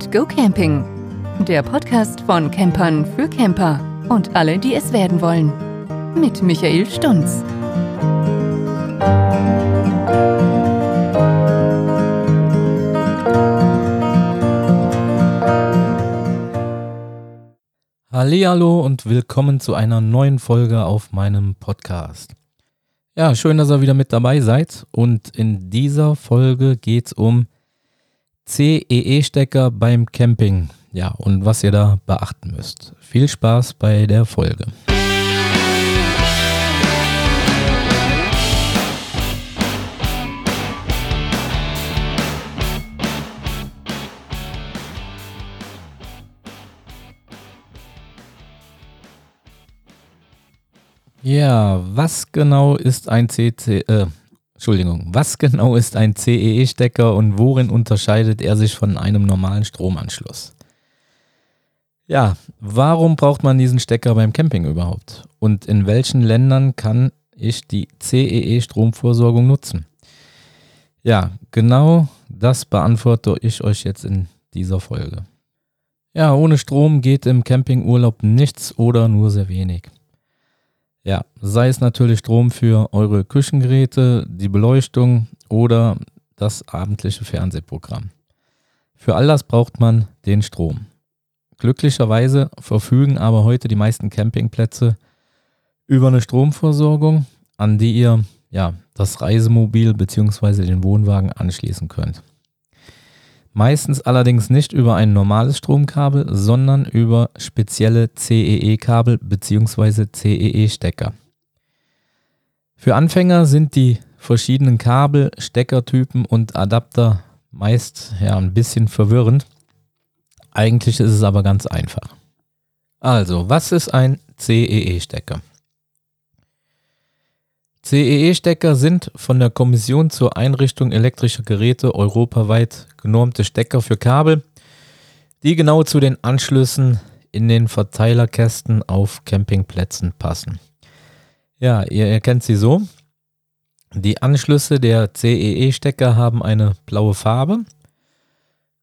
and Go Camping. Der Podcast von Campern für Camper und alle, die es werden wollen. Mit Michael Stunz. Hallo und willkommen zu einer neuen Folge auf meinem Podcast. Ja, schön, dass ihr wieder mit dabei seid und in dieser Folge geht es um CEE-Stecker beim Camping. Ja, und was ihr da beachten müsst. Viel Spaß bei der Folge. Ja, was genau ist ein CC, äh, Entschuldigung, was genau ist ein CEE-Stecker und worin unterscheidet er sich von einem normalen Stromanschluss? Ja, warum braucht man diesen Stecker beim Camping überhaupt? Und in welchen Ländern kann ich die CEE-Stromvorsorgung nutzen? Ja, genau das beantworte ich euch jetzt in dieser Folge. Ja, ohne Strom geht im Campingurlaub nichts oder nur sehr wenig. Ja, sei es natürlich Strom für eure Küchengeräte, die Beleuchtung oder das abendliche Fernsehprogramm. Für all das braucht man den Strom. Glücklicherweise verfügen aber heute die meisten Campingplätze über eine Stromversorgung, an die ihr ja, das Reisemobil bzw. den Wohnwagen anschließen könnt. Meistens allerdings nicht über ein normales Stromkabel, sondern über spezielle CEE-Kabel bzw. CEE-Stecker. Für Anfänger sind die verschiedenen Kabel, Steckertypen und Adapter meist ja, ein bisschen verwirrend. Eigentlich ist es aber ganz einfach. Also, was ist ein CEE-Stecker? CEE-Stecker sind von der Kommission zur Einrichtung elektrischer Geräte europaweit genormte Stecker für Kabel, die genau zu den Anschlüssen in den Verteilerkästen auf Campingplätzen passen. Ja, ihr erkennt sie so. Die Anschlüsse der CEE-Stecker haben eine blaue Farbe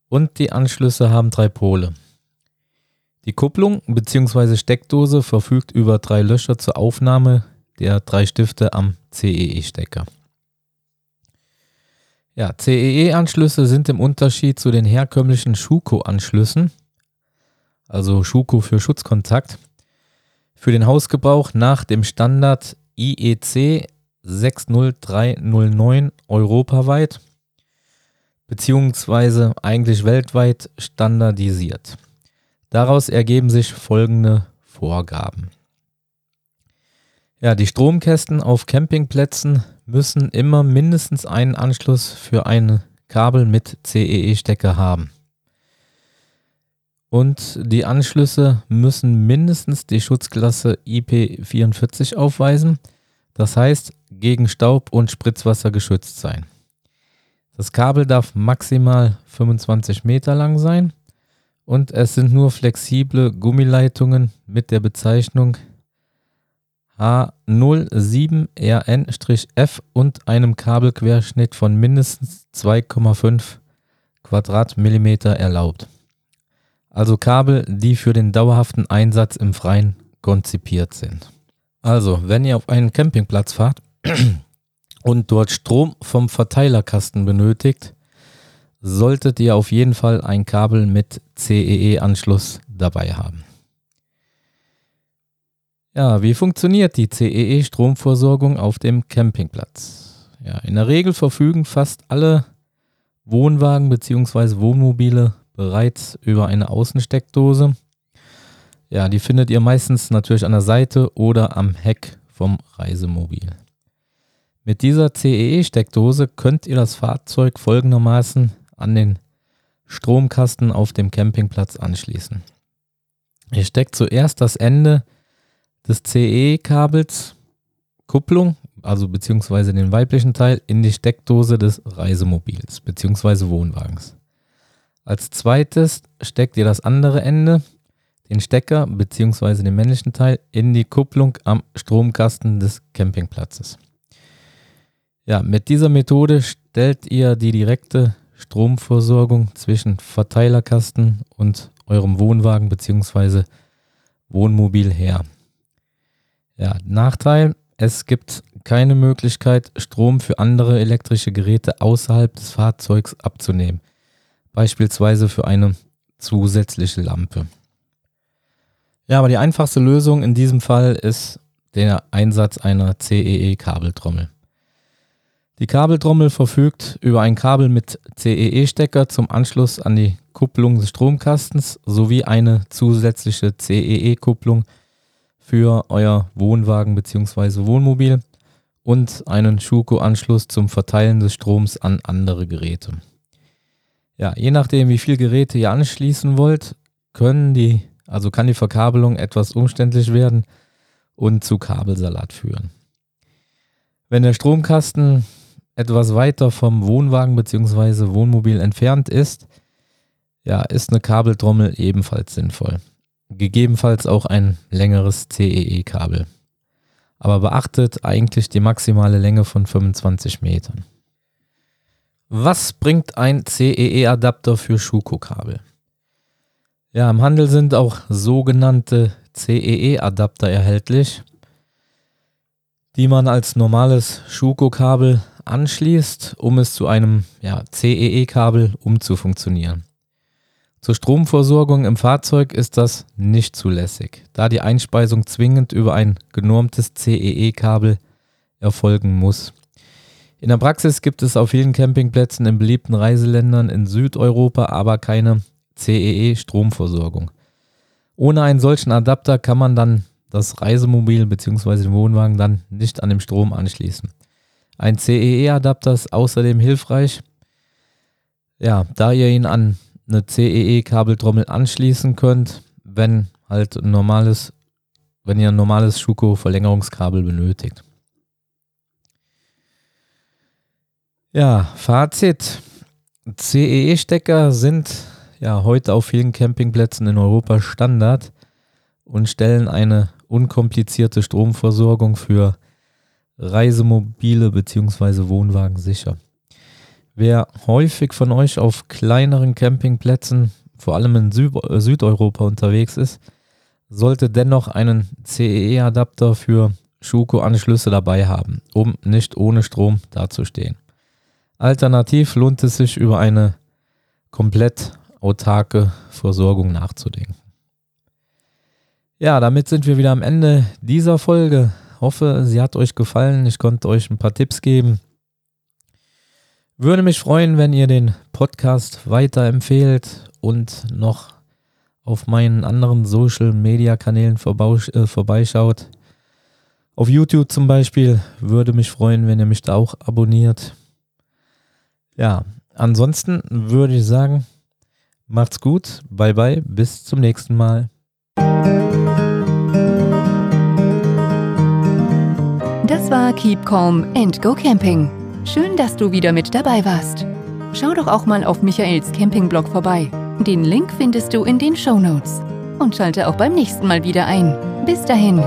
und die Anschlüsse haben drei Pole. Die Kupplung bzw. Steckdose verfügt über drei Löcher zur Aufnahme der drei Stifte am CEE-Stecker. Ja, CEE-Anschlüsse sind im Unterschied zu den herkömmlichen Schuko-Anschlüssen, also Schuko für Schutzkontakt, für den Hausgebrauch nach dem Standard IEC 60309 europaweit beziehungsweise eigentlich weltweit standardisiert. Daraus ergeben sich folgende Vorgaben. Ja, die Stromkästen auf Campingplätzen müssen immer mindestens einen Anschluss für ein Kabel mit CEE-Stecker haben. Und die Anschlüsse müssen mindestens die Schutzklasse IP44 aufweisen, das heißt gegen Staub und Spritzwasser geschützt sein. Das Kabel darf maximal 25 Meter lang sein und es sind nur flexible Gummileitungen mit der Bezeichnung H07RN-F und einem Kabelquerschnitt von mindestens 2,5 Quadratmillimeter erlaubt. Also Kabel, die für den dauerhaften Einsatz im Freien konzipiert sind. Also, wenn ihr auf einen Campingplatz fahrt und dort Strom vom Verteilerkasten benötigt, solltet ihr auf jeden Fall ein Kabel mit CEE-Anschluss dabei haben. Ja, wie funktioniert die CEE-Stromversorgung auf dem Campingplatz? Ja, in der Regel verfügen fast alle Wohnwagen bzw. Wohnmobile bereits über eine Außensteckdose. Ja, die findet ihr meistens natürlich an der Seite oder am Heck vom Reisemobil. Mit dieser CEE-Steckdose könnt ihr das Fahrzeug folgendermaßen an den Stromkasten auf dem Campingplatz anschließen. Ihr steckt zuerst das Ende des CE-Kabels Kupplung, also beziehungsweise den weiblichen Teil, in die Steckdose des Reisemobils beziehungsweise Wohnwagens. Als zweites steckt ihr das andere Ende, den Stecker beziehungsweise den männlichen Teil, in die Kupplung am Stromkasten des Campingplatzes. Ja, mit dieser Methode stellt ihr die direkte Stromversorgung zwischen Verteilerkasten und eurem Wohnwagen bzw. Wohnmobil her. Ja, Nachteil, es gibt keine Möglichkeit, Strom für andere elektrische Geräte außerhalb des Fahrzeugs abzunehmen, beispielsweise für eine zusätzliche Lampe. Ja, aber die einfachste Lösung in diesem Fall ist der Einsatz einer CEE-Kabeltrommel. Die Kabeltrommel verfügt über ein Kabel mit CEE-Stecker zum Anschluss an die Kupplung des Stromkastens sowie eine zusätzliche CEE-Kupplung für euer Wohnwagen bzw. Wohnmobil und einen Schuko-Anschluss zum Verteilen des Stroms an andere Geräte. Ja, je nachdem, wie viele Geräte ihr anschließen wollt, können die, also kann die Verkabelung etwas umständlich werden und zu Kabelsalat führen. Wenn der Stromkasten etwas weiter vom Wohnwagen bzw. Wohnmobil entfernt ist, ja, ist eine Kabeltrommel ebenfalls sinnvoll. Gegebenenfalls auch ein längeres CEE-Kabel. Aber beachtet eigentlich die maximale Länge von 25 Metern. Was bringt ein CEE-Adapter für Schuko-Kabel? Ja, im Handel sind auch sogenannte CEE-Adapter erhältlich, die man als normales Schuko-Kabel anschließt, um es zu einem ja, CEE-Kabel umzufunktionieren. Zur Stromversorgung im Fahrzeug ist das nicht zulässig, da die Einspeisung zwingend über ein genormtes CEE-Kabel erfolgen muss. In der Praxis gibt es auf vielen Campingplätzen in beliebten Reiseländern in Südeuropa aber keine CEE-Stromversorgung. Ohne einen solchen Adapter kann man dann das Reisemobil bzw. den Wohnwagen dann nicht an den Strom anschließen. Ein CEE-Adapter ist außerdem hilfreich, ja, da ihr ihn an eine CEE-Kabeltrommel anschließen könnt, wenn halt ein normales, wenn ihr ein normales Schuko-Verlängerungskabel benötigt. Ja, Fazit. CEE-Stecker sind ja heute auf vielen Campingplätzen in Europa Standard und stellen eine unkomplizierte Stromversorgung für Reisemobile bzw. Wohnwagen sicher. Wer häufig von euch auf kleineren Campingplätzen, vor allem in Sü äh, Südeuropa unterwegs ist, sollte dennoch einen CEE-Adapter für Schuko-Anschlüsse dabei haben, um nicht ohne Strom dazustehen. Alternativ lohnt es sich über eine komplett autarke Versorgung nachzudenken. Ja, damit sind wir wieder am Ende dieser Folge. Hoffe, sie hat euch gefallen. Ich konnte euch ein paar Tipps geben. Würde mich freuen, wenn ihr den Podcast weiterempfehlt und noch auf meinen anderen Social Media Kanälen äh, vorbeischaut. Auf YouTube zum Beispiel würde mich freuen, wenn ihr mich da auch abonniert. Ja, ansonsten würde ich sagen, macht's gut, bye bye, bis zum nächsten Mal. Das war Keep Calm and Go Camping. Schön, dass du wieder mit dabei warst. Schau doch auch mal auf Michaels Campingblog vorbei. Den Link findest du in den Show Notes. Und schalte auch beim nächsten Mal wieder ein. Bis dahin.